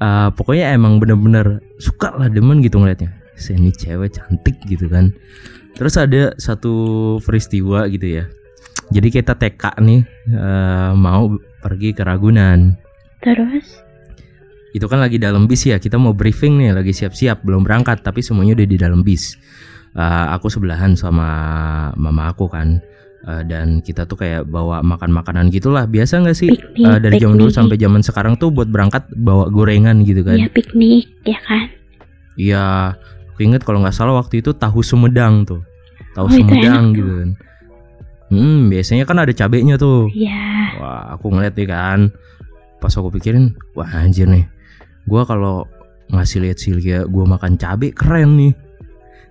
uh, pokoknya emang bener-bener suka lah demen gitu ngeliatnya. Ini cewek cantik gitu kan. Terus ada satu peristiwa gitu ya. Jadi kita TK nih uh, mau pergi ke Ragunan. Terus? Itu kan lagi dalam bis ya kita mau briefing nih lagi siap-siap belum berangkat tapi semuanya udah di dalam bis. Uh, aku sebelahan sama mama aku kan uh, dan kita tuh kayak bawa makan makanan gitulah. Biasa nggak sih piknik, uh, dari zaman dulu sampai zaman sekarang tuh buat berangkat bawa gorengan gitu kan? Ya piknik ya kan? Iya aku inget kalau nggak salah waktu itu tahu sumedang tuh. Tahu oh, sumedang gitu kan. Hmm biasanya kan ada cabenya tuh. Iya. Wah aku ngeliat nih kan. Pas aku pikirin wah anjir nih. Gua kalau ngasih lihat Silvia gua makan cabe keren nih.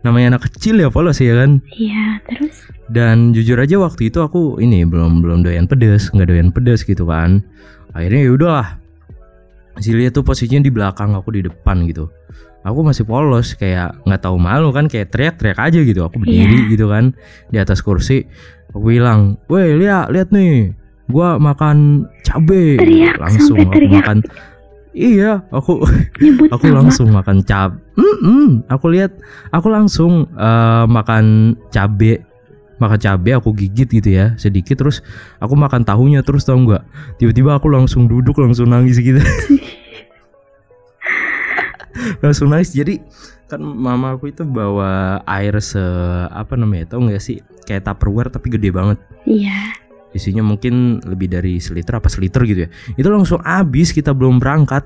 Namanya anak kecil ya polos ya kan? Iya terus dan jujur aja waktu itu aku ini belum belum doyan pedes nggak doyan pedes gitu kan. Akhirnya ya udahlah. Zilia tuh posisinya di belakang aku di depan gitu. Aku masih polos kayak nggak tahu malu kan kayak teriak-teriak aja gitu. Aku berdiri yeah. gitu kan di atas kursi. Aku bilang weh lihat lihat nih. Gua makan cabe. Teriak, langsung aku teriak. makan. Iya, aku Nyebut aku nama. langsung makan cab. Mm -mm, aku lihat aku langsung uh, makan cabe makan cabe aku gigit gitu ya sedikit terus aku makan tahunya terus tau nggak? Tiba-tiba aku langsung duduk langsung nangis gitu. Langsung nangis. Jadi kan mama aku itu bawa air se apa namanya tau nggak sih? Kayak tupperware tapi gede banget. Iya. Isinya mungkin lebih dari seliter apa seliter gitu ya. Itu langsung habis kita belum berangkat.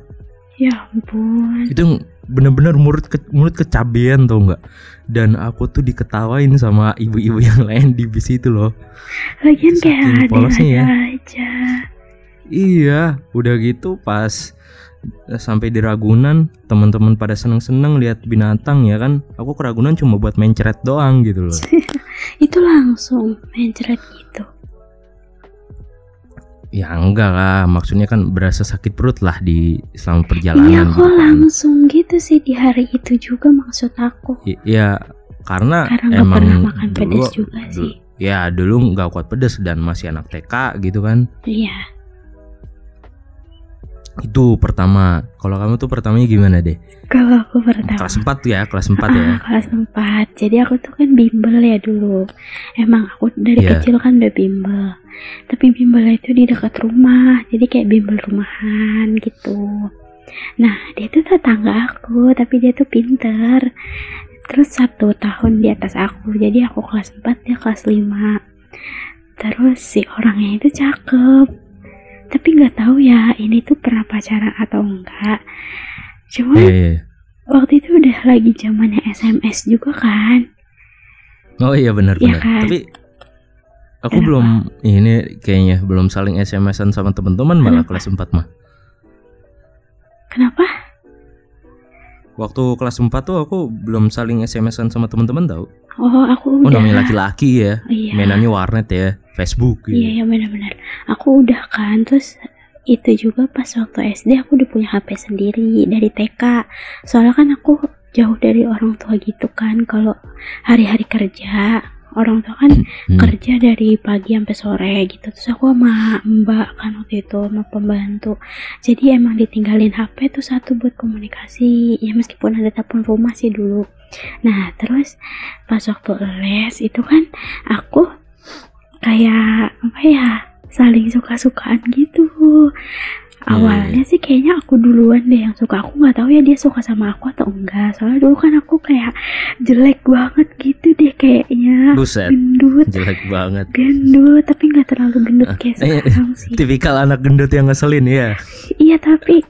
Ya ampun. Itu bener-bener mulut ke, mulut kecabean tau nggak? Dan aku tuh diketawain sama ibu-ibu yang lain di bis itu loh. Lagian kayak polosnya ya. aja. iya udah gitu pas eh, sampai di Ragunan teman-teman pada seneng-seneng lihat binatang ya kan? Aku ke Ragunan cuma buat main ceret doang gitu loh. Itu langsung main ceret gitu Ya enggak lah, maksudnya kan berasa sakit perut lah di selama perjalanan. Iya, kok gitu kan. langsung gitu sih di hari itu juga maksud aku. Iya, karena, karena emang pernah makan dulu, pedas juga dulu, sih. Ya dulu nggak kuat pedas dan masih anak TK gitu kan. Iya. Itu pertama. Kalau kamu tuh pertamanya gimana deh? Kalau aku pertama. Kelas 4 tuh ya, kelas 4 ya. Ah, kelas 4. Jadi aku tuh kan bimbel ya dulu. Emang aku dari yeah. kecil kan udah bimbel tapi bimbel itu di dekat rumah jadi kayak bimbel rumahan gitu nah dia tuh tetangga aku tapi dia tuh pinter terus satu tahun di atas aku jadi aku kelas 4 dia kelas 5 terus si orangnya itu cakep tapi nggak tahu ya ini tuh pernah pacaran atau enggak cuma yeah, yeah. waktu itu udah lagi zamannya SMS juga kan oh iya benar ya benar kan? tapi Aku Kenapa? belum ini kayaknya belum saling SMS-an sama teman-teman malah kelas 4 mah. Kenapa? Waktu kelas 4 tuh aku belum saling SMS-an sama teman-teman tau. Oh, aku oh, udah. Oh, namanya laki-laki ya. Iya. Mainannya warnet ya, Facebook gitu. Iya, iya benar-benar. Aku udah kan terus itu juga pas waktu SD aku udah punya HP sendiri dari TK. Soalnya kan aku jauh dari orang tua gitu kan kalau hari-hari kerja orang tua kan hmm. kerja dari pagi sampai sore gitu. Terus aku sama mbak kan waktu itu sama pembantu. Jadi emang ditinggalin HP tuh satu buat komunikasi. Ya meskipun ada telepon rumah sih dulu. Nah terus pas waktu les itu kan aku kayak apa ya saling suka-sukaan gitu awalnya sih kayaknya aku duluan deh yang suka. Aku nggak tahu ya dia suka sama aku atau enggak. Soalnya dulu kan aku kayak jelek banget gitu deh kayaknya. Buset, gendut. jelek banget. Gendut tapi nggak terlalu gendut kayak eh, sekarang sih. Tipikal anak gendut yang ngeselin ya iya tapi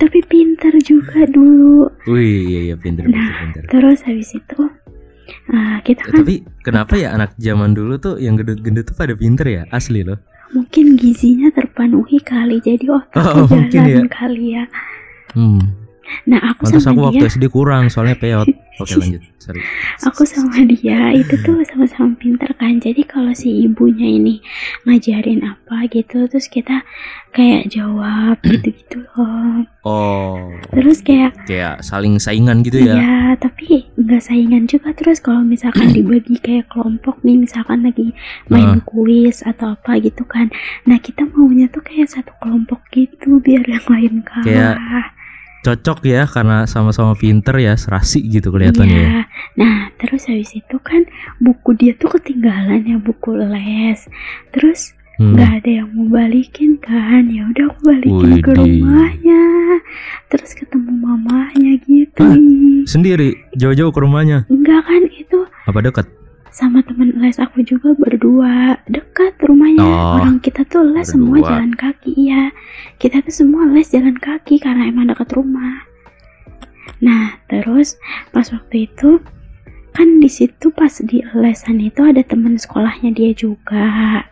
tapi pinter juga dulu. Wih iya iya pinter nah, pinter, pinter. terus habis itu uh, kita kan tapi kenapa ya anak zaman dulu tuh yang gendut-gendut tuh pada pinter ya? Asli loh mungkin gizinya terpenuhi kali jadi otak oh, jalan ya. kali ya hmm. Nah aku Pantes sama aku waktu SD kurang soalnya peot. Oke lanjut. Sorry. Aku sama dia itu tuh sama-sama pinter kan. Jadi kalau si ibunya ini ngajarin apa gitu, terus kita kayak jawab gitu-gitu loh. Oh. Terus kayak kayak saling saingan gitu ya? Iya, tapi nggak saingan juga. Terus kalau misalkan dibagi kayak kelompok nih, misalkan lagi main uh. kuis atau apa gitu kan. Nah kita maunya tuh kayak satu kelompok gitu biar yang lain kalah. Kayak cocok ya karena sama-sama pinter ya serasi gitu kelihatannya ya. Iya. Nah, terus habis itu kan buku dia tuh ketinggalan ya buku les. Terus Hmm. nggak ada yang mau balikin kan? Ya udah aku balikin ke rumahnya. Terus ketemu mamanya gitu. Hah? ih. Sendiri jauh-jauh ke rumahnya. Enggak kan itu Apa dekat? Sama teman les aku juga berdua dekat rumahnya. Oh, orang kita tuh les semua berdua. jalan kaki iya. Kita tuh semua les jalan kaki karena emang dekat rumah. Nah terus pas waktu itu kan di situ pas di lesan itu ada teman sekolahnya dia juga.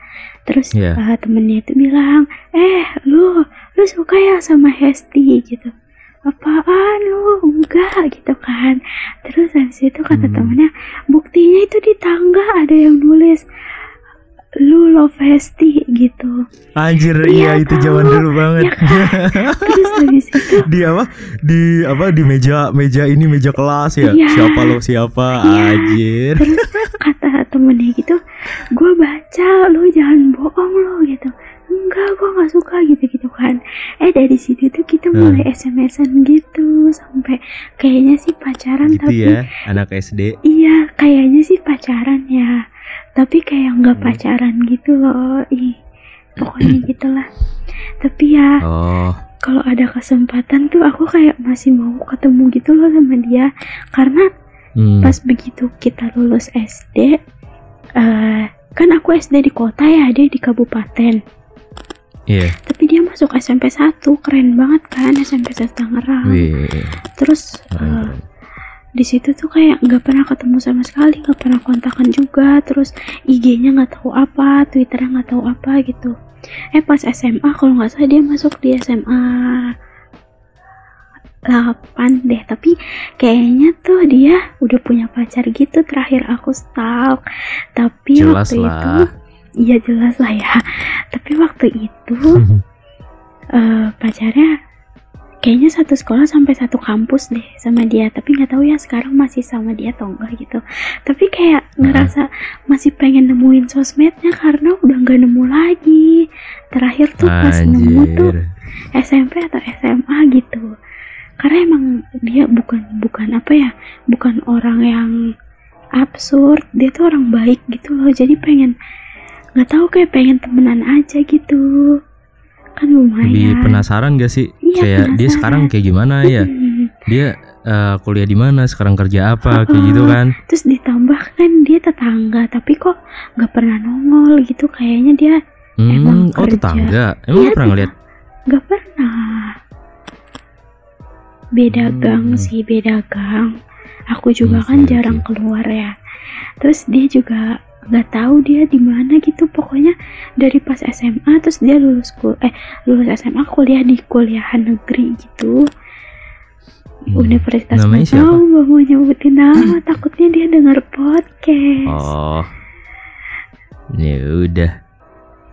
Terus Iya. eh, temennya itu bilang eh lu lu suka ya sama Hesti? Gitu apaan lu enggak gitu kan terus habis itu kata Hmm. temennya buktinya itu di tangga ada yang nulis lu love Hesti gitu Anjir Iya, iya, itu zaman dulu banget. ya kan terus habis itu di apa? Di apa di meja meja ini meja kelas ya. Iya. Siapa lo siapa? Iya. Anjir. terus kata temennya gitu gue baca lu jangan bohong lo gitu enggak gue nggak suka gitu gitu kan eh dari situ tuh kita Hmm. mulai SMS-an gitu sampai kayaknya sih pacaran Gitu tapi ya, anak SD. iya kayaknya sih pacaran ya tapi kayak nggak Hmm. pacaran gitu loh ih pokoknya gitulah tapi ya Oh, kalau ada kesempatan tuh aku kayak masih mau ketemu gitu loh sama dia karena hmm. pas begitu kita lulus SD eh kan aku SD di kota ya dia di kabupaten Iya. tapi dia masuk SMP 1 keren banget kan SMP 1 Tangerang Wih, terus keren. di situ tuh kayak nggak pernah ketemu sama sekali nggak pernah kontakan juga terus IG-nya nggak tahu apa Twitternya nggak tahu apa gitu eh pas SMA kalau nggak salah dia masuk di SMA 8 deh tapi kayaknya tuh dia udah punya pacar gitu terakhir aku stalk tapi Jelas waktu itu lah. Iya jelas lah ya. Tapi waktu itu eh pacarnya kayaknya satu sekolah sampai satu kampus deh sama dia. Tapi nggak tahu ya sekarang masih sama dia atau enggak gitu. Tapi kayak ngerasa masih pengen nemuin sosmednya karena udah nggak nemu lagi. Terakhir tuh pas nemu tuh. SMP atau SMA gitu. Karena emang dia bukan bukan apa ya bukan orang yang absurd. Dia tuh orang baik gitu loh. Jadi pengen nggak tahu kayak pengen temenan aja gitu kan lumayan Lebih penasaran gak sih? Iya, kayak dia penasaran. sekarang kayak gimana ya? Hmm. Dia eh, kuliah di mana? Sekarang kerja apa? Kayak gitu kan? terus ditambah kan dia tetangga tapi kok nggak pernah nongol gitu kayaknya dia Emang Hmm, oh kerja. tetangga. Emang Iya, lu pernah ngeliat? nggak pernah beda Hmm. gang sih beda gang aku juga Oke, kan oke. jarang keluar ya terus dia juga nggak tahu dia di mana gitu pokoknya dari pas SMA terus dia lulus kul eh lulus SMA kuliah di kuliahan negeri gitu Hmm. Universitas Namanya siapa? tahu nggak mau nyebutin nama takutnya dia denger podcast Oh. Ya udah.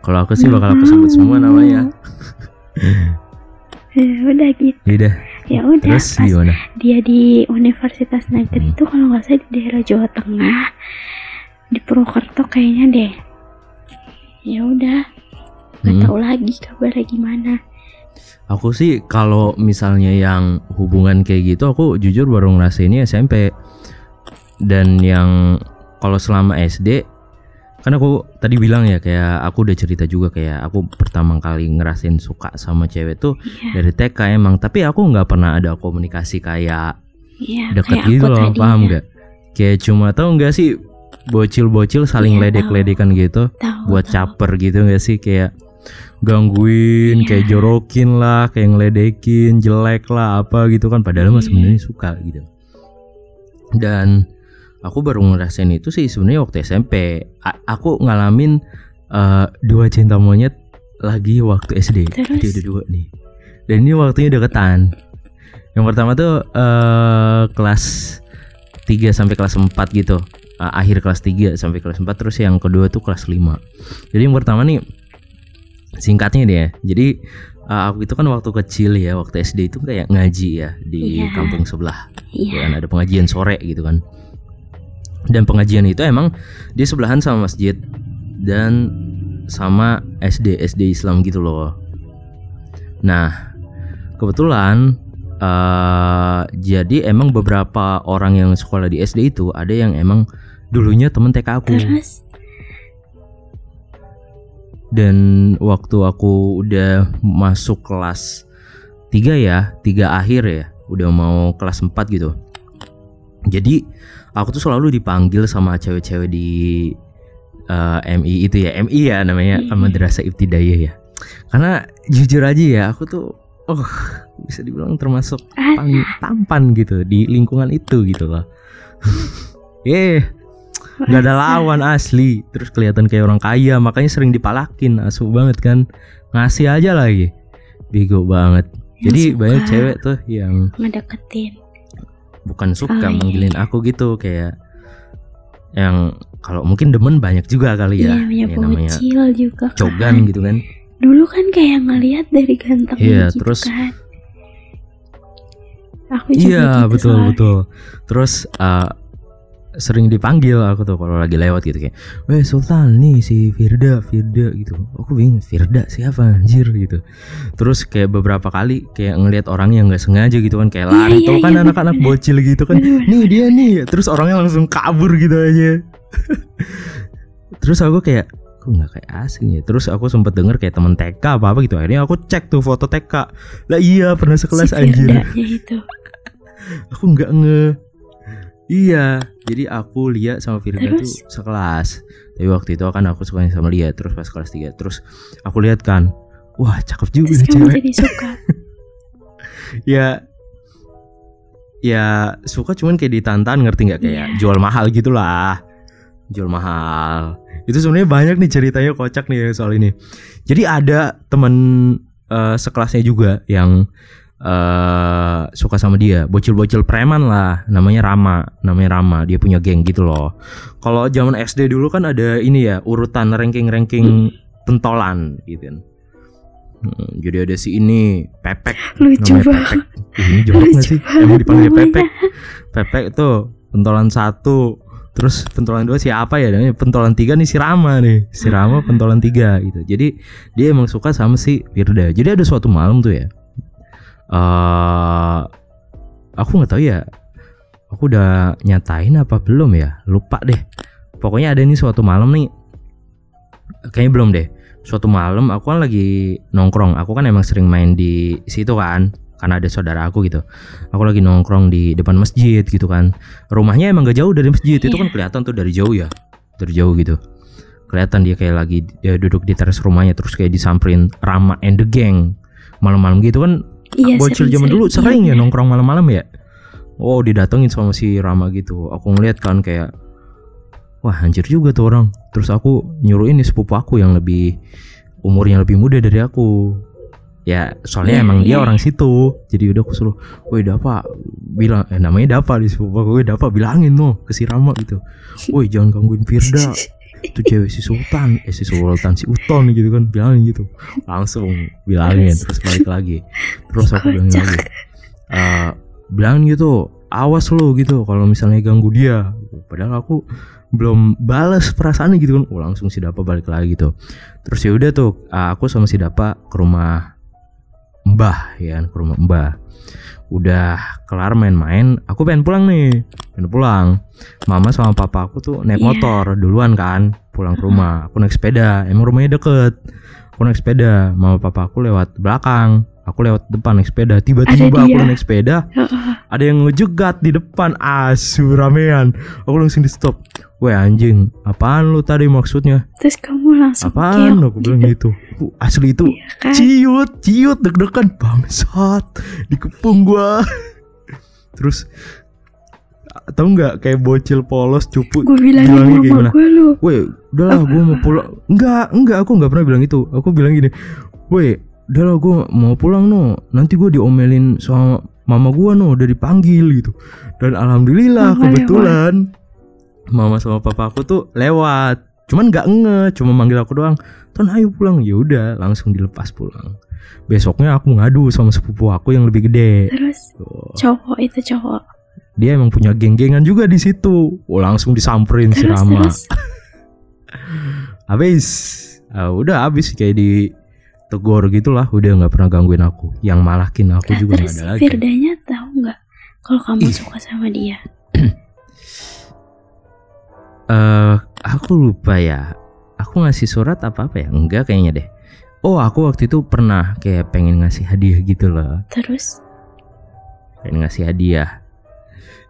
Kalau aku sih bakal aku sebut semua mau. namanya. ya udah gitu Ya udah. ya udah Terus pas gimana? dia di Universitas Negeri Hmm. itu kalau nggak salah di daerah Jawa Tengah di Purwokerto kayaknya deh. Ya udah nggak Hmm. tahu lagi kabarnya gimana. Aku sih kalau misalnya yang hubungan kayak gitu aku jujur baru ngerasainnya SMP dan yang kalau selama SD kan aku tadi bilang ya kayak aku udah cerita juga kayak aku pertama kali ngerasain suka sama cewek tuh Iya, dari TK emang. Tapi aku nggak pernah ada komunikasi kayak iya deket kayak gitu loh tadi paham ya. nggak? Kayak cuma tau nggak sih bocil-bocil saling Iya, ledek-ledekan gitu Tahu, buat tahu. caper gitu nggak sih kayak gangguin Iya. kayak jorokin lah kayak ngeledekin jelek lah apa gitu kan padahal mah Iya. sebenarnya suka gitu dan aku baru ngerasain itu sih sebenarnya waktu SMP A- aku ngalamin eh, dua cinta monyet lagi waktu SD Terus? Jadi ada dua nih dan ini waktunya deketan yang pertama tuh eh, kelas 3 sampai kelas 4 gitu Eh, akhir kelas 3 sampai kelas 4 terus yang kedua tuh kelas 5 jadi yang pertama nih singkatnya ya jadi eh, aku itu kan waktu kecil ya waktu SD itu kayak ngaji ya di Iya. kampung sebelah. Ya kan ada pengajian sore gitu kan. Dan pengajian itu emang dia sebelahan sama masjid dan sama SD SD Islam gitu loh. Nah kebetulan eh jadi emang beberapa orang yang sekolah di SD itu ada yang emang dulunya temen TK aku terus dan waktu aku udah masuk kelas 3 ya, tiga akhir ya, udah mau kelas 4 gitu. Jadi aku tuh selalu dipanggil sama cewek-cewek di eh, MI itu ya, MI ya namanya Iya. Madrasah Ibtidaiyah ya. Karena jujur aja ya, aku tuh oh bisa dibilang termasuk tampan gitu di lingkungan itu gitu loh. Eh, nggak ada lawan asli. Terus kelihatan kayak orang kaya, makanya sering dipalakin. Asu banget kan. Ngasih aja lagi. Bego banget. yang Jadi suka banyak cewek tuh yang ngedeketin bukan suka Oh, iya. manggilin aku gitu kayak yang kalau mungkin demen banyak juga kali ya. iya Ya, punya namanya juga kan. cogan gitu kan. dulu kan kayak ngelihat dari gantengnya Iya, gitu terus- kan aku juga Iya, gitu betul betul. Terus uh, sering dipanggil aku tuh kalau lagi lewat gitu kayak, "Weh Sultan nih si Firda, Firda gitu." Aku bingung, Firda siapa anjir gitu. Terus kayak beberapa kali kayak ngelihat orang yang nggak sengaja gitu kan kayak Iya, lari iya, tuh kan iya, anak-anak bener. bocil gitu kan. Nih dia nih. Terus orangnya langsung kabur gitu aja. Terus aku kayak kok nggak kayak asing ya. Terus aku sempet denger kayak temen TK apa apa gitu. Akhirnya aku cek tuh foto TK. Lah iya pernah sekelas si anjir Firdanya itu aku nggak nge iya jadi aku lihat sama Firda Terus? tuh sekelas. Tapi waktu itu kan aku suka sama dia terus pas kelas 3 terus aku lihat kan wah cakep juga terus cewek. jadi suka? Ya ya suka cuman kayak ditantan ngerti nggak? Kayak Iya. jual mahal gitulah jual mahal. Itu sebenarnya banyak nih ceritanya kocak nih soal ini. Jadi ada teman eh, sekelasnya juga yang eh suka sama dia. Bocil-bocil preman lah. Namanya Rama. Namanya Rama. Dia punya geng gitu loh. Kalau zaman SD dulu kan ada ini ya urutan ranking-ranking pentolan gitu kan. Hmm, jadi ada si ini Pepek. Lucu namanya banget. Pepek. Ini jorok gak sih? Emang dipanggil. Pepek. Pepek itu pentolan satu. Terus pentolan dua siapa ya? Namanya pentolan tiga nih si Rama nih. Si Rama pentolan tiga gitu. Jadi dia emang suka sama si Firda. Jadi ada suatu malam tuh ya eh aku nggak tahu ya. Aku udah nyatain apa belum ya? Lupa deh. Pokoknya ada nih suatu malam nih. Kayaknya belum deh. Suatu malam aku kan lagi nongkrong. Aku kan emang sering main di situ kan karena ada saudara aku gitu. Aku lagi nongkrong di depan masjid gitu kan. Rumahnya emang gak jauh dari masjid. Itu Iya. kan kelihatan tuh dari jauh ya. Dari jauh gitu. Kelihatan dia kayak lagi dia duduk di teras rumahnya terus kayak disamperin Rama and the gang. Malam-malam gitu kan iya, bocil zaman dulu Iya, sering ya bener. nongkrong malam-malam ya. Oh didatengin sama si Rama gitu. Aku ngeliat kan kayak wah anjir juga tuh orang. Terus aku nyuruh ini sepupu aku yang lebih umurnya lebih muda dari aku. Ya soalnya Iya, emang dia iya. orang situ. Jadi udah aku suruh, woi Dapa bilang, eh, namanya Dapa di sepupu aku, woi Dapa bilangin no ke si Rama gitu. Woi jangan gangguin Firda. Itu cewek si Sultan, eh si Sultan si Uton gitu kan bilangin gitu. Langsung bilangin terus balik lagi. Terus aku Kocak. lagi. Eh bilangin gitu awas lo gitu kalau misalnya ganggu dia. Padahal aku belum balas perasaannya gitu kan. Oh, langsung si Dapa balik lagi gitu. Terus ya udah tuh eh, aku sama si Dapa ke rumah Mbah ya kan ke rumah Mbah udah kelar main-main aku pengen pulang nih. Pengen pulang. Mama sama papa aku tuh naik Iya. motor duluan kan pulang ke rumah. Aku naik sepeda emang rumahnya deket. Aku naik sepeda mama papa aku lewat belakang aku lewat depan naik sepeda. Tiba-tiba aku naik sepeda. Ada yang ngejegat di depan. Asu ramean. Aku langsung di stop. Weh anjing apaan lu tadi maksudnya? Terus kamu langsung apaan? aku bilang gitu. Uh, asli itu Iya kan? ciut ciut deg-degan. Bangsat dikepung gua. Terus tahu nggak kayak bocil polos cupu gue bilangin bilangnya kayak gimana? gue lu. Weh, udahlah gue mau pulang. Enggak, enggak, aku nggak pernah bilang itu. Aku bilang gini, weh, udahlah gue mau pulang no. Nanti gue diomelin sama mama gue no, udah dipanggil gitu. Dan alhamdulillah Mama kebetulan mama sama papa aku tuh lewat. Cuman nggak nge, cuma manggil aku doang. Ton ayo pulang. Ya udah, langsung dilepas pulang. Besoknya aku ngadu sama sepupu aku yang lebih gede. terus Tuh. cowok itu cowok Dia emang punya geng-gengan juga di situ. Oh, langsung disamperin si terus Rama. terus habis Ah, udah habis kayak di tegur gitulah udah nggak pernah gangguin aku. Yang malakin aku Nah, juga terus ada lagi. Firdanya tahu nggak kalau kamu suka sama dia? eh aku lupa ya. Aku ngasih surat apa apa ya? Enggak kayaknya deh. Oh aku waktu itu pernah kayak pengen ngasih hadiah gitu loh. Terus? Pengen ngasih hadiah.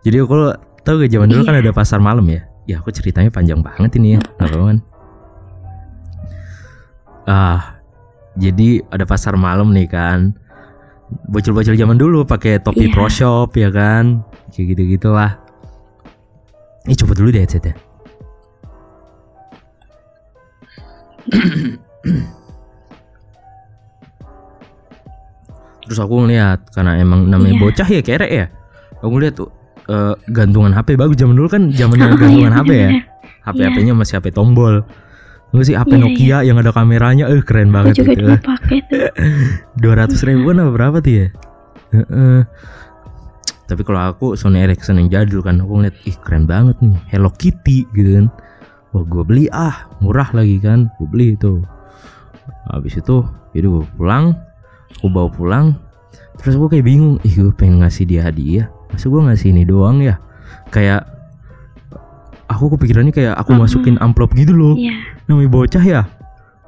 Jadi aku tahu gak zaman dulu kan Iya. ada pasar malam ya? Ya aku ceritanya panjang banget ini ya. Kan? Ah jadi ada pasar malam nih kan bocil-bocil zaman dulu pakai topi Iya. pro shop ya kan kayak gitu gitulah ini coba dulu deh headsetnya Terus aku ngeliat karena emang namanya Iya. bocah ya kerek ya. Aku ngeliat tuh eh, gantungan HP bagus zaman dulu kan zamannya Oh, gantungan iya, HP ya. bener-bener. HP-HP-nya masih HP tombol. Enggak sih HP Iya, Nokia yang ada kameranya, eh keren banget juga gitu. dulu pakai tuh. Dua ratus ribuan apa berapa tuh ya? Heeh. Tapi kalau aku Sony Ericsson yang jadul kan aku ngeliat ih keren banget nih Hello Kitty gitu kan. Wah gue beli ah murah lagi kan, gue beli itu. Habis itu jadi gue pulang, aku bawa pulang. Terus aku kayak bingung, ih gue pengen ngasih dia hadiah. Masa gue ngasih ini doang ya? Kayak aku kepikirannya kayak aku masukin amplop gitu loh Iya. Namanya bocah ya?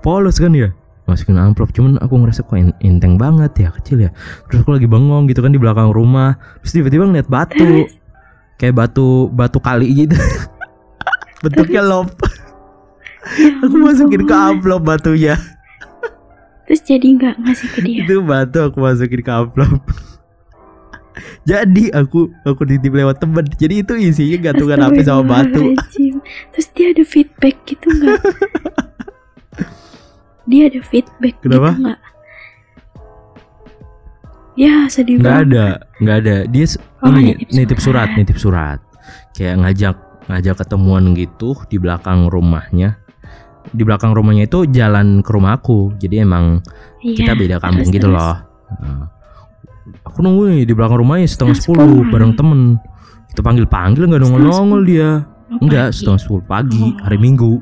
Polos kan ya masukin amplop cuman aku ngerasa kok en- enteng banget ya kecil ya. Terus aku lagi bengong gitu kan di belakang rumah. Terus tiba-tiba ngeliat batu. Kayak batu batu kali gitu. Bentuknya lop aku masukin ke amplop batunya. Terus jadi nggak ngasih ke dia. itu batu aku masukin ke amplop jadi aku aku dititip lewat temen jadi itu isinya gantungan HP sama batu. Terus dia ada feedback gitu nggak? dia ada feedback Kenapa? gitu nggak? Ya sedih nggak banget. ada nggak ada dia Oh, ini nitip nitip surat surat. nitip surat kayak ngajak ngajak ketemuan gitu di belakang rumahnya di belakang rumahnya itu jalan ke rumahku jadi emang Iya, kita beda kampung terus, gitu terus. loh aku nunggu nih di belakang rumahnya setengah sepuluh bareng temen. Kita panggil panggil nggak nongol nongol dia. Oh, enggak pagi. setengah sepuluh pagi Oh. hari minggu.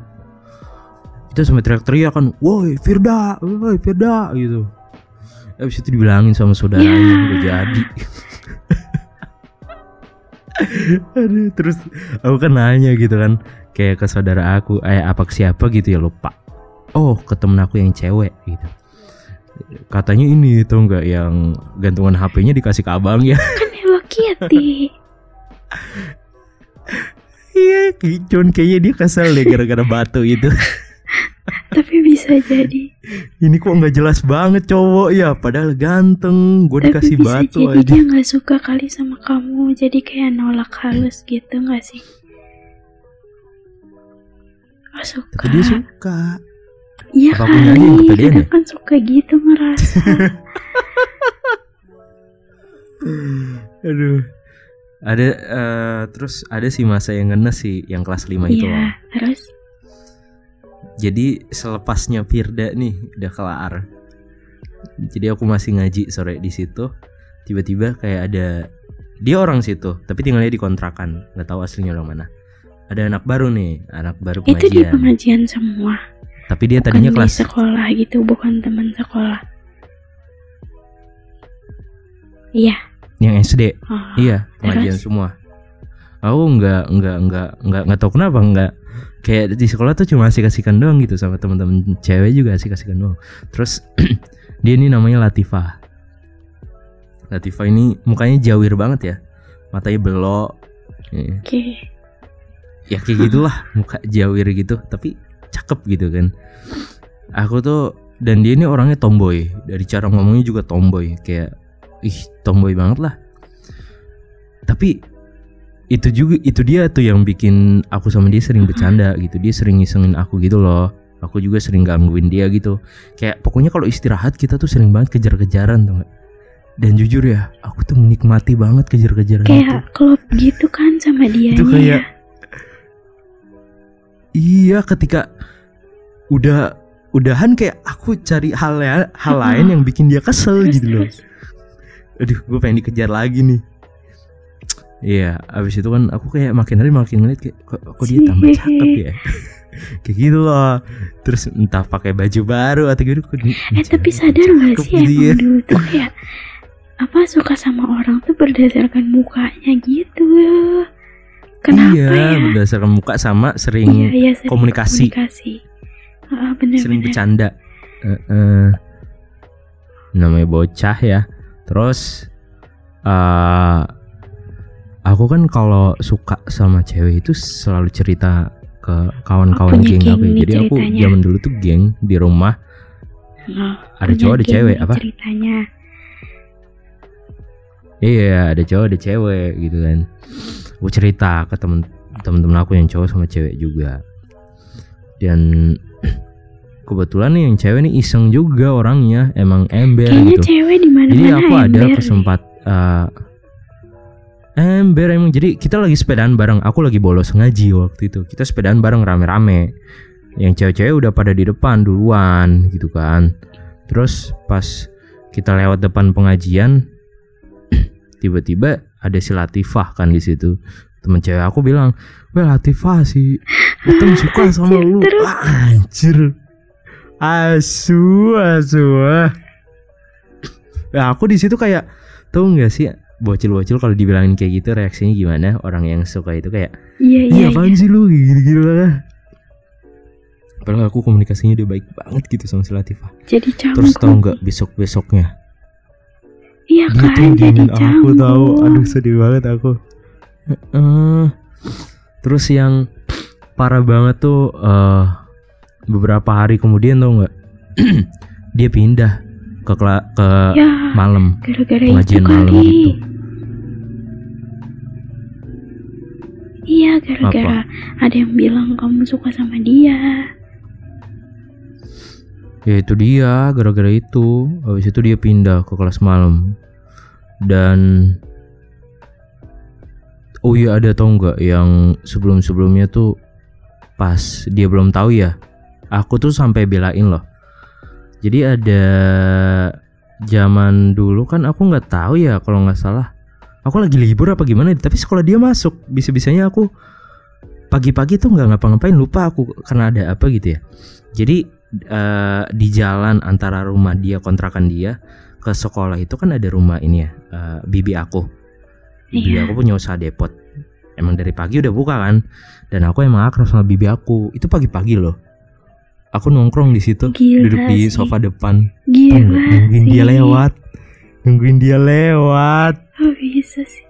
Kita sampai teriak-teriak kan woi Firda woi Firda gitu. Habis itu dibilangin sama saudaranya Ya. udah jadi. Aduh, terus aku kan nanya gitu kan kayak ke saudara aku eh apa siapa? gitu ya lupa. Oh ke temen aku yang cewek gitu katanya ini tuh nggak yang gantungan HP-nya dikasih ke abang ya Kan Hello Kitty. iya cuman kayaknya dia kesel deh gara-gara batu itu Tapi bisa jadi. ini kok nggak jelas banget cowok ya padahal ganteng gue Tapi dikasih bisa batu jadi aja dia nggak suka kali sama kamu. Jadi kayak nolak halus gitu nggak sih? Oh, suka. tapi dia suka Iya. Kali, kepedean kadang ya? kan suka gitu ngerasa. aduh. Ada eh, terus ada sih masa yang ngenes sih yang kelas 5 itu. Loh Iya, terus? Jadi selepasnya Firda nih udah kelar. Jadi aku masih ngaji sore di situ. Tiba-tiba kayak ada dia orang situ tapi tinggalnya di kontrakan. Nggak tahu aslinya orang mana. Ada anak baru nih anak baru itu di pengajian. pengajian semua. Tapi dia Bukan tadinya di kelas sekolah gitu, bukan teman sekolah. Iya. yang SD Oh, iya pengajian semua. Aku nggak nggak nggak nggak nggak tahu kenapa nggak. Kayak di sekolah tuh cuma asik kasihkan doang gitu sama teman-teman cewek juga asik kasihkan doang. Terus dia ini namanya Latifah Latifah ini mukanya jawir banget ya. Matanya belok. Iya. Oke. ya kayak gitulah muka jawir gitu. Tapi cakep gitu kan. Aku tuh dan dia ini orangnya tomboy. Dari cara ngomongnya juga tomboy. Kayak ih tomboy banget lah. Tapi itu juga itu dia tuh yang bikin aku sama dia sering bercanda gitu. Dia sering ngisengin aku gitu loh. Aku juga sering gangguin dia gitu. Kayak pokoknya kalau istirahat kita tuh sering banget kejar-kejaran tuh dan jujur ya aku tuh menikmati banget kejar-kejaran Kayak klub gitu kan sama dia itu kayak iya ketika udah udahan kayak aku cari hal ya- hal lain yang bikin dia kesel gitu loh. aduh gue pengen dikejar lagi nih. Iya abis itu kan aku kayak makin hari makin ngeliat kayak kok, kok dia tambah cakep ya? Kayak gitu loh. Terus entah pakai baju baru atau gitu eh tapi sadar gak sih emang dulu tuh kayak apa suka sama orang tuh berdasarkan mukanya gitu kenapa iya, ya berdasarkan muka sama sering Iya, iya, sering komunikasi. komunikasi. Ah, bener, sering bener. bercanda Eh, eh. namanya bocah ya terus eh aku kan kalau suka sama cewek itu selalu cerita ke kawan-kawan Oh, geng geng aku ya. jadi aku zaman dulu tuh geng di rumah Oh, ada cowok ada cewek apa ceritanya iya ada cowok ada cewek gitu kan aku cerita ke temen temen-temen aku yang cowok sama cewek juga. Dan kebetulan nih yang cewek nih iseng juga orangnya emang ember kayaknya gitu. cewek di mana jadi aku ada ember. kesempat eh, ember emang. Jadi kita lagi sepedaan bareng aku lagi bolos ngaji waktu itu. Kita sepedaan bareng rame-rame. Yang cewek-cewek udah pada di depan duluan gitu kan. Terus pas kita lewat depan pengajian tiba-tiba ada si Latifah kan di situ temen cewek. Aku bilang wah Latifah si Betul suka sama lu? Wah, anjir. Asu asu ah. Nah, aku di situ kayak tahu nggak sih bocil-bocil kalau dibilangin kayak gitu reaksinya gimana? Orang yang suka itu kayak iya iya iya iya. apaan sih lu? Gitu-gitu lah. Padahal aku komunikasinya udah baik banget gitu sama si Latifah. Jadi canggung terus tau nggak besok-besoknya iya kan jadi aku tahu aduh sedih banget aku. Heeh. terus yang parah banget tuh eh, beberapa hari kemudian tau nggak? Dia pindah ke ke ya malam. gara-gara itu pengajian malam kali. gitu. iya gara-gara ada yang bilang kamu suka sama dia ya itu dia gara-gara itu. Habis itu dia pindah ke kelas malam. Dan oh iya ada tau nggak yang sebelum-sebelumnya tuh pas dia belum tahu ya? Aku tuh sampai belain loh. Jadi ada zaman dulu kan aku nggak tahu ya kalau nggak salah. Aku lagi libur apa gimana tapi sekolah dia masuk. Bisa-bisanya aku pagi-pagi tuh nggak ngapa-ngapain. Lupa aku karena ada apa gitu ya. Jadi eh, di jalan antara rumah dia kontrakan dia ke sekolah itu kan ada rumah ini ya eh, bibi aku. Bibi Iya. aku punya usaha depot. Emang dari pagi udah buka kan dan aku emang akrab sama bibi aku. Itu pagi-pagi loh. Aku nongkrong di situ Gila duduk di sih. sofa depan. Gila nungguin sih. dia lewat. Nungguin dia lewat. Oh bisa sih.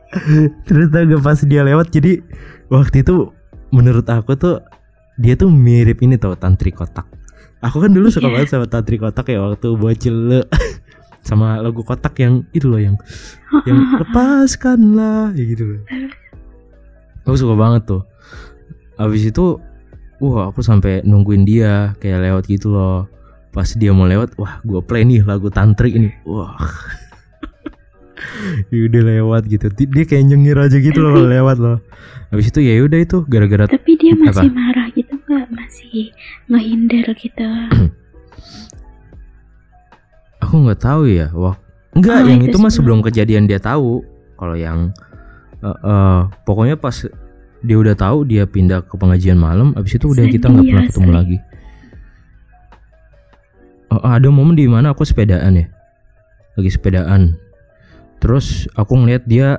terus tau gak pas dia lewat jadi waktu itu menurut aku tuh dia tuh mirip ini tau tantri kotak aku kan dulu suka Iya. banget sama tantri kotak ya waktu bocil sama lagu kotak yang itu loh yang yang lepaskanlah ya gitu loh. Aku suka banget tuh. Habis itu wah aku sampai nungguin dia kayak lewat gitu loh. Pas dia mau lewat wah gua play nih lagu tantri ini. Wah. Ya udah lewat gitu. Di- dia kayak nyengir aja gitu loh lewat loh. Habis itu ya udah itu gara-gara Tapi dia Apa? masih marah? Masih ngehindar gitu. aku nggak tahu ya wah enggak Oh, yang itu itu mah sebelum. kejadian dia tahu. Kalau yang eh, eh, pokoknya pas dia udah tahu dia pindah ke pengajian malam habis itu udah kita nggak pernah ya, ketemu lagi. Eh, ada momen di mana aku sepedaan ya? Lagi sepedaan. Terus aku ngeliat dia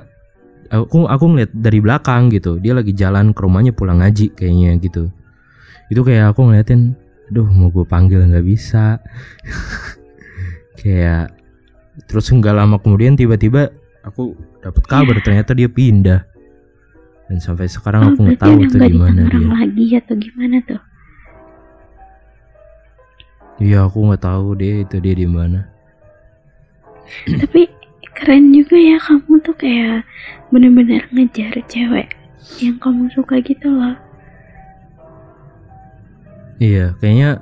aku aku ngeliat dari belakang gitu. Dia lagi jalan ke rumahnya pulang ngaji kayaknya gitu itu kayak aku ngeliatin aduh mau gue panggil nggak bisa kayak terus nggak lama kemudian tiba-tiba aku dapat kabar ternyata dia pindah dan sampai sekarang aku nggak tahu nggak di mana dia lagi atau gimana tuh? iya aku nggak tahu deh itu dia di mana Tapi keren juga ya kamu tuh kayak bener-bener ngejar cewek yang kamu suka gitu loh. Iya kayaknya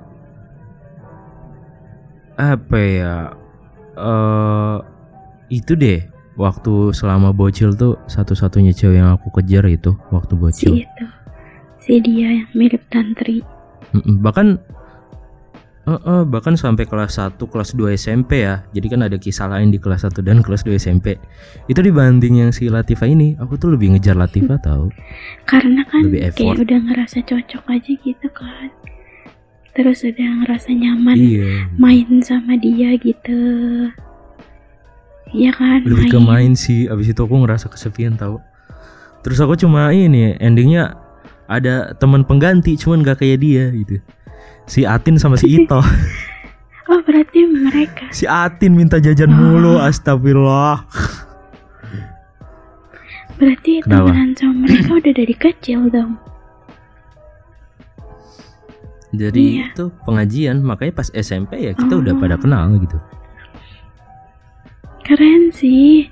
apa ya eh itu deh waktu selama bocil tuh satu-satunya cewek yang aku kejar itu waktu Si bocil itu. Si dia yang mirip tantri. Mm-mm, bahkan Eh, eh, bahkan sampai kelas 1, kelas 2 SMP ya. Jadi kan ada kisah lain di kelas 1 dan kelas 2 SMP. Itu dibanding yang si Latifa ini, aku tuh lebih ngejar Latifa tahu. karena kan Lebih effort. kayak udah ngerasa cocok aja gitu kan terus udah ngerasa nyaman Iya. main sama dia gitu Iya kan Lebih ke main sih. Abis itu aku ngerasa kesepian tahu. Terus aku cuma ini endingnya ada teman pengganti cuman gak kayak dia gitu. Si Atin sama si Ito. oh berarti mereka si Atin minta jajan Oh. mulu, astagfirullah. berarti temenan sama mereka udah dari kecil dong Jadi Iya. itu pengajian, makanya pas SMP ya kita udah Oh. pada kenal gitu. keren sih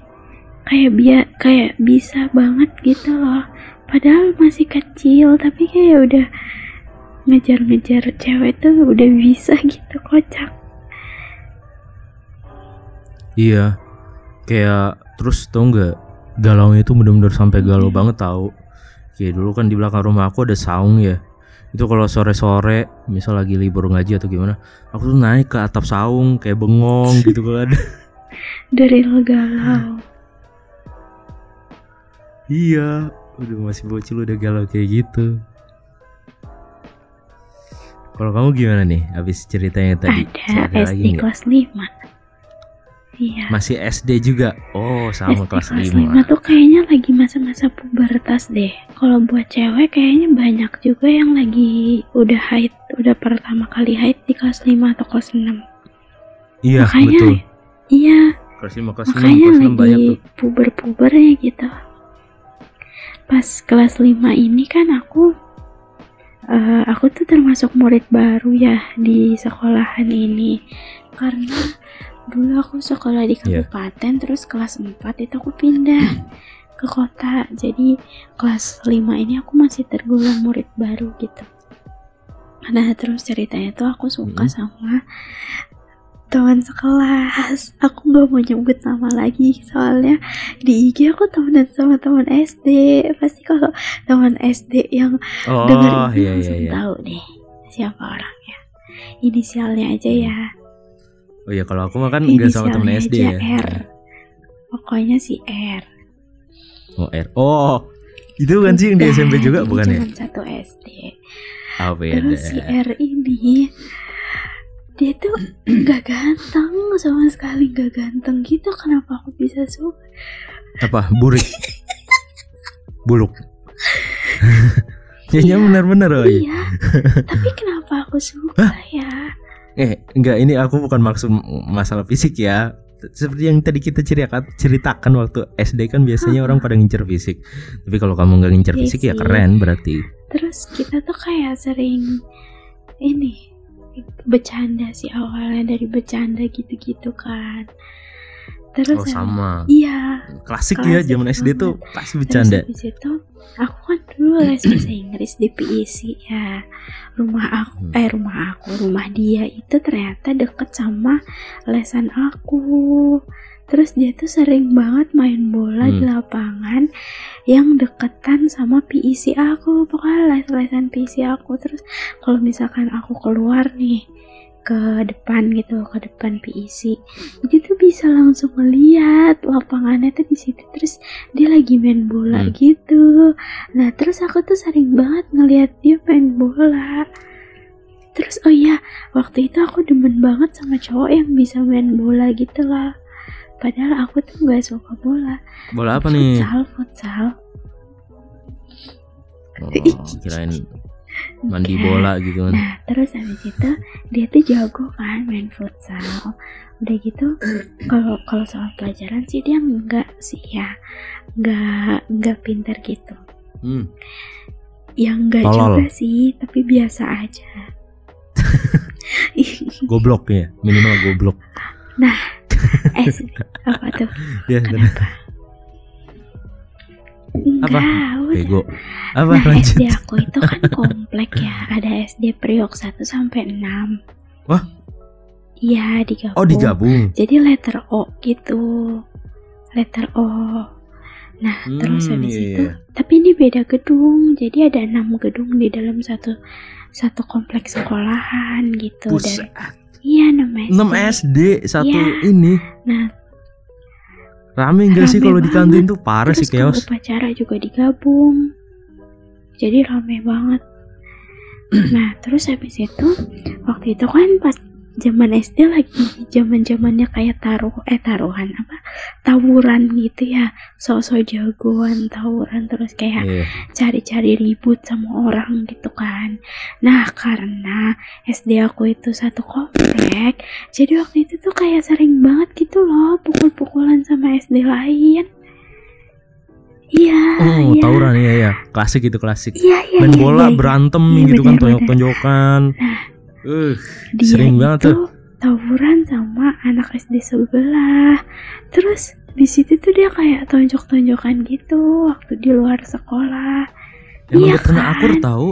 kayak biar kayak bisa banget gitu loh padahal masih kecil tapi kayak udah ngejar-ngejar cewek tuh udah bisa gitu kocak Iya. Kayak terus tau nggak galaunya itu bener-bener sampai galau Iya. banget tahu. Kayak dulu kan di belakang rumah aku ada saung ya. Itu kalau sore-sore misal lagi libur ngaji atau gimana, aku tuh naik ke atap saung kayak bengong gitu kan. dari galau iya, udah masih bocil udah galau kayak gitu. Kalau kamu gimana nih habis ceritanya tadi? ada Cerita SD nggak? kelas 5 iya Masih SD juga. Oh, sama SD kelas kelas 5. 5 tuh kayaknya lagi masa-masa pubertas deh kalau buat cewek kayaknya banyak juga yang lagi udah haid udah pertama kali haid di kelas 5 atau kelas 6 Iya, makanya betul. iya Kelas 5 kelas 6 makanya kelas 6 lagi banyak tuh. puber-pubernya gitu pas kelas 5 ini kan aku eh, aku tuh termasuk murid baru ya di sekolahan ini karena dulu aku sekolah di Iya. kabupaten terus kelas 4 itu aku pindah ke kota. Jadi kelas 5 ini aku masih tergolong murid baru gitu. Nah terus ceritanya tuh aku suka Hmm. sama teman sekelas. Aku nggak mau nyebut nama lagi soalnya di IG aku temenan sama teman SD pasti kalau teman SD yang Oh, denger ini iya iya langsung iya. tahu deh siapa orangnya. Inisialnya aja ya Oh iya, kalau aku mah kan enggak sama temen SD ya. R. pokoknya si R Oh, R. Oh, itu kan sih yang di SMP juga Ini bukan ya? satu SD Ah, beda. terus si R ini dia tuh gak ganteng sama sekali gak ganteng gitu kenapa aku bisa suka Apa? Burik. Buluk. Kayaknya Iya. benar-benar oh iya. iya tapi kenapa aku suka ya Eh, enggak ini aku bukan maksud masalah fisik ya. Seperti yang tadi kita ceritakan, ceritakan waktu SD kan biasanya orang pada ngincer fisik. Tapi kalau kamu nggak ngincer Iya fisik ya keren berarti. terus kita tuh kayak sering ini bercanda sih awalnya dari bercanda gitu-gitu kan terus Oh sama. iya Klasik ya zaman SD tuh pasti bercanda. Terus habis itu aku kan dulu les bahasa Inggris di PIC ya. Rumah aku Hmm. eh rumah aku, rumah dia itu ternyata deket sama lesan aku. Terus dia tuh sering banget main bola di Hmm. lapangan yang deketan sama PIC aku. Pokoknya les-lesan PIC aku. Terus kalau misalkan aku keluar nih ke depan gitu ke depan PIC dia tuh bisa langsung ngeliat lapangannya tuh di situ terus dia lagi main bola Hmm. gitu. Nah terus aku tuh sering banget ngeliat dia main bola. Terus oh iya waktu itu aku demen banget sama cowok yang bisa main bola gitu lah padahal aku tuh nggak suka bola. Bola apa nih? futsal futsal. Oh, kirain mandi Bukan. bola gitu kan. Nah, terus habis itu dia tuh jago kan main futsal. Udah gitu kalau kalau soal pelajaran sih dia enggak sih ya. Enggak enggak pintar gitu. Hmm. Yang enggak Tolol. juga sih, tapi biasa aja. Goblok ya, minimal goblok. eh, apa tuh? Ya. Kenapa? Enggak, udah. bego. Apa Nah, lanjut? SD aku itu kan komplek ya. Ada SD Priok 1 sampai 6. Wah. Iya, digabung. Oh, digabung. Jadi letter O gitu. Letter O. Nah, terus Hmm, habis iya, itu, iya. tapi ini beda gedung. Jadi ada enam gedung di dalam satu satu kompleks sekolahan gitu. Buset. Dan iya 6 SD. 6 SD satu Iya. ini. Nah, Rame enggak sih kalau di kantin tuh parah sih terus kalau chaos. upacara juga digabung. Jadi rame banget. nah, terus habis itu waktu itu kan pas zaman SD lagi zaman-zamannya kayak taruh eh taruhan apa? tawuran gitu ya. Sosok jagoan tawuran terus kayak Iya. cari-cari ribut sama orang gitu kan. Nah, karena SD aku itu satu komplek, jadi waktu itu tuh kayak sering banget gitu loh pukul-pukulan sama SD lain. Iya, Oh, iya. tawuran ya ya. Klasik itu klasik. Iya, iya, Main iya, bola iya. berantem Iya, gitu kan bener, bener. tonjok-tonjokan. Uh, Dia sering banget itu tuh. tawuran sama anak SD sebelah. Terus di situ tuh dia kayak tonjok-tonjokan gitu waktu di luar sekolah. Emang Iya pernah akur kan? tahu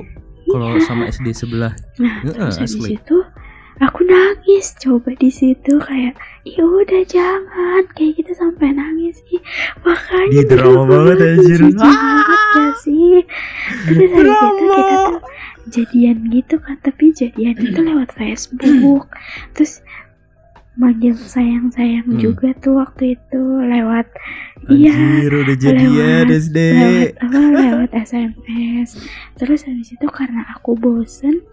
kalau Iya. sama SD sebelah. Nah, Heeh, terus habis asli. itu aku nangis coba di situ kayak ya udah jangan kayak gitu sampai nangis sih makanya Dia drama banget, anjir. banget gak sih terus habis itu kita tuh jadian gitu kan tapi jadian itu lewat Facebook. Terus manggil sayang-sayang Hmm. juga tuh waktu itu lewat iya Anjir udah jadian lewat- SD. lewat apa lewat SMS terus habis itu karena aku bosen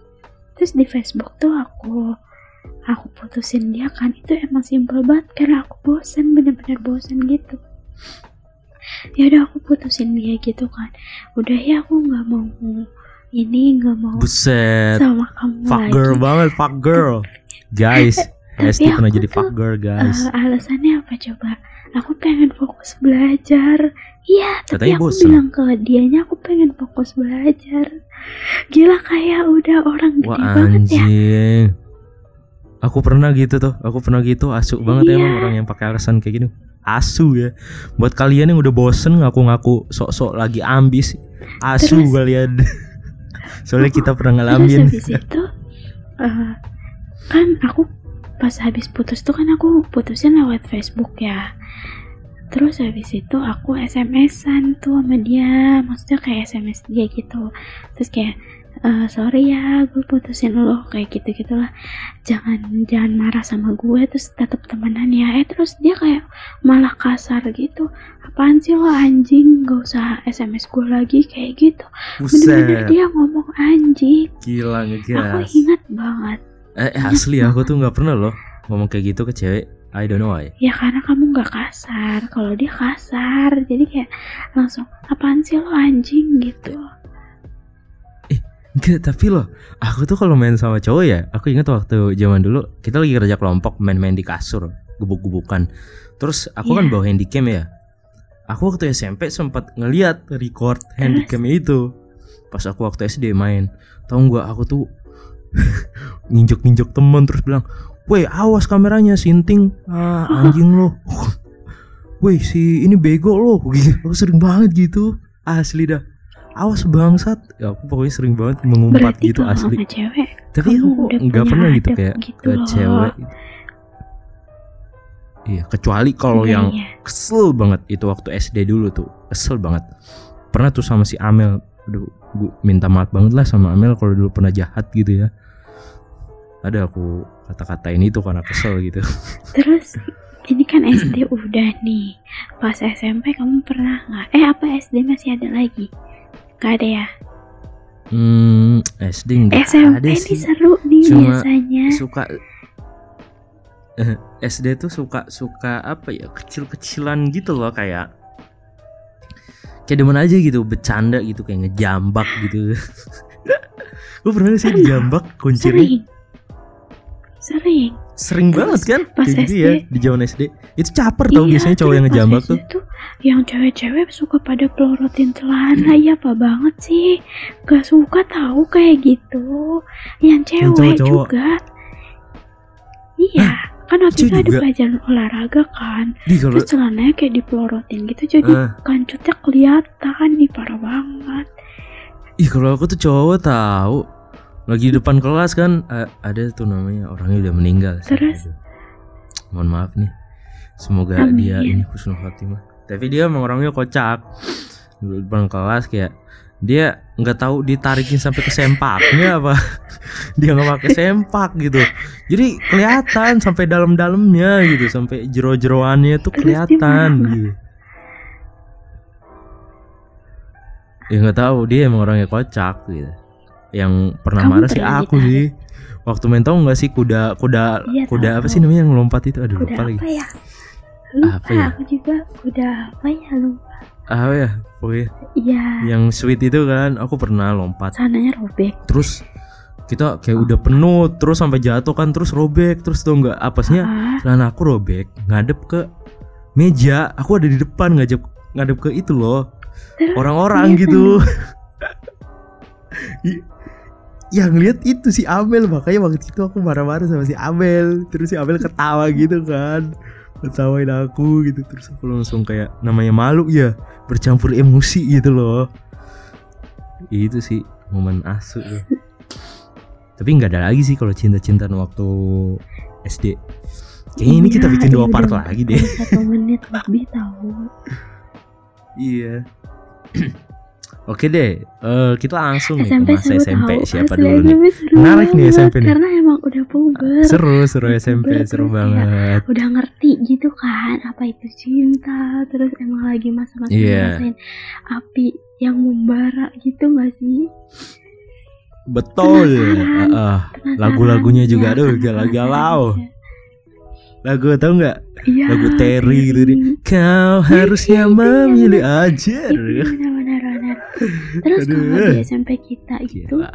terus di Facebook tuh aku aku putusin dia kan itu emang simpel banget karena aku bosen bener-bener bosen gitu. Ya udah aku putusin dia gitu kan. Udah ya aku nggak mau ini nggak mau Buset. sama kamu Fuck lagi girl banget, fuck girl. Guys, SD pernah jadi fuck girl, guys. Eh, alasannya apa coba? Aku pengen fokus belajar. Iya, tapi Katanya aku bosen. bilang ke dianya aku pengen fokus belajar. Gila kayak udah orang gede Wah banget ya. anjing. Aku pernah gitu tuh, aku pernah gitu asu banget Iya. emang orang yang pakai alasan kayak gini. Asu ya. Buat kalian yang udah bosen ngaku-ngaku sok-sok lagi ambis, asu Terus- kalian. Soalnya kita pernah Terus ngalamin. habis itu eh, kan aku pas habis putus tuh kan aku putusin lewat Facebook ya. Terus habis itu aku SMS-an tuh sama dia, maksudnya kayak SMS dia gitu. Terus kayak "Eh, sorry ya, gue putusin lo kayak gitu gitulah. Jangan jangan marah sama gue, terus tetap temenan ya. Eh terus dia kayak malah kasar gitu. Apaan sih lo anjing? Gak usah SMS gue lagi kayak gitu. Bener-bener dia ngomong anjing. gila Aku ngegas. ingat banget. Eh eh, asli aku tuh nggak pernah loh ngomong kayak gitu ke cewek. I don't know why. Ya karena kamu gak kasar. Kalau dia kasar, jadi kayak langsung apaan sih lo anjing gitu. Enggak, tapi loh, aku tuh kalau main sama cowok ya, aku ingat waktu zaman dulu kita lagi kerja kelompok main-main di kasur, gubuk-gubukan. Terus aku kan Iya. bawa handycam ya. Aku waktu SMP sempat ngeliat record handycam itu. Pas aku waktu SD main, tau nggak aku tuh nginjek-nginjek temen terus bilang, "Woi, awas kameranya sinting, ah, anjing lo." Woi, si ini bego lo. Gitu. Aku sering banget gitu. Asli dah. Awas bangsat. Ya, aku pokoknya sering banget mengumpat Berarti gitu kalau asli. sama cewek, Tapi aku nggak pernah gitu kayak gitu ke cewek. Iya, kecuali kalau Iya, yang iya. kesel banget itu waktu SD dulu tuh, kesel banget. Pernah tuh sama si Amel, aduh, gue minta maaf banget lah sama Amel kalau dulu pernah jahat gitu ya. Ada aku kata-katain itu karena kesel gitu. Terus ini kan SD udah nih. Pas SMP kamu pernah nggak? Eh apa SD masih ada lagi? Gak ada ya? Hmm, SD enggak SMP ada sih. seru nih Cuma biasanya. Suka eh, SD tuh suka suka apa ya kecil-kecilan gitu loh kayak kayak demen aja gitu bercanda gitu kayak ngejambak gitu. Lu pernah sih dijambak kuncinya? Sering. Sering. Sering banget kan? pas Kayak gitu SD. ya di zaman SD. Itu caper tau Iya, biasanya cowok yang ngejambak tuh. tuh yang cewek-cewek suka pada pelorotin celana ya apa banget sih gak suka tahu kayak gitu yang cewek cowok-cowok. juga iya kan waktu itu ada pelajaran olahraga kan Di kalau terus celananya kayak dipelorotin gitu jadi Ah. kancutnya kelihatan nih parah banget ih kalau aku tuh cowok tahu lagi di depan kelas kan a- ada tuh namanya orangnya udah meninggal. Terus? Mohon maaf nih. Semoga Amin. dia ini husnul khotimah tapi dia emang orangnya kocak. Dulu depan kelas kayak dia nggak tahu ditarikin sampai ke sempaknya apa. Dia nggak pakai sempak gitu. Jadi kelihatan sampai dalam-dalamnya gitu. Sampai jero-jeroannya tuh kelihatan gitu. Ya nggak tahu dia emang orangnya kocak gitu yang pernah Kamu marah sih aku sih. Waktu main tau nggak sih kuda kuda Iya, kuda tahu, apa tahu. sih namanya yang lompat itu? Aduh kuda lupa lagi. apa ya? Lupa Apa ya? aku juga kuda apa ya? Lupa. Apa ya? Pokoknya iya. yang sweet itu kan aku pernah lompat. Sananya robek. Terus kita kayak udah penuh terus sampai jatuh kan terus robek terus tuh nggak apasnya ah, celana aku robek ngadep ke meja. Aku ada di depan ngadep ngadep ke itu loh. Orang-orang kelihatan gitu yang lihat itu si Amel makanya waktu itu aku marah-marah sama si Amel terus si Amel ketawa gitu kan. Ketawain aku gitu. Terus aku langsung kayak namanya malu ya bercampur emosi gitu loh. Itu sih momen asu tuh. tapi nggak ada lagi sih kalau cinta-cintaan waktu SD kayaknya ini kita Iya, bikin dua ini part udah lagi deh. Satu menit lebih tahu. Iya Oke deh, eh, kita langsung nih ke SMP masa SMP tahu siapa Asli, dulu nih? SMP seru Menarik nih SMP nih. karena emang udah puber Seru, seru SMP, Puber, seru terus banget. udah ngerti gitu kan apa itu cinta terus emang lagi masa-masa Iya. ngerasain api yang membara gitu gak sih Betul. Penasaran. Penasaran, Lagu-lagunya juga, ya, aduh, galau-galau. Lagu tau nggak? Iya, Lagu Terry gitu. Kau harusnya itu yang memilih Itu aja. benar-benar Terus kalau di SMP kita itu Gila.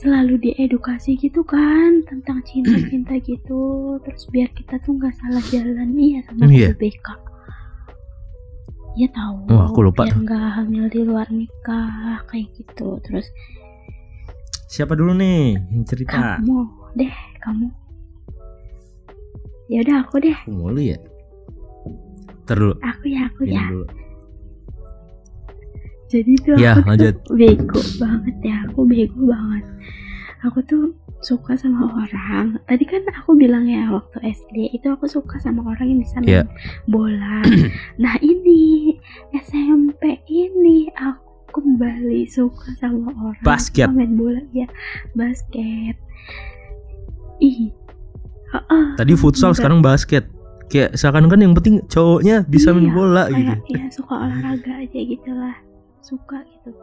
selalu diedukasi gitu kan tentang cinta-cinta gitu. Terus biar kita tuh nggak salah jalan iya sama guru BK. Iya tahu. Oh, aku lupa Biar nggak hamil di luar nikah kayak gitu. Terus Siapa dulu nih yang cerita? kamu deh kamu. Ya udah aku deh. Aku mulu ya. Dulu. Aku ya aku minum ya. dulu. Jadi tuh Ya, aku lanjut. tuh bego banget ya, aku bego banget. Aku tuh suka sama orang. Tadi kan aku bilang ya waktu SD itu aku suka sama orang yang bisa main Iya. bola. nah ini SMP ini aku kembali suka sama orang Basket. main bola ya basket. Ih. Heeh. Tadi futsal, sekarang basket. Kayak seakan kan yang penting cowoknya bisa main Iya, bola kayak gitu. ya suka olahraga aja gitu lah suka gitu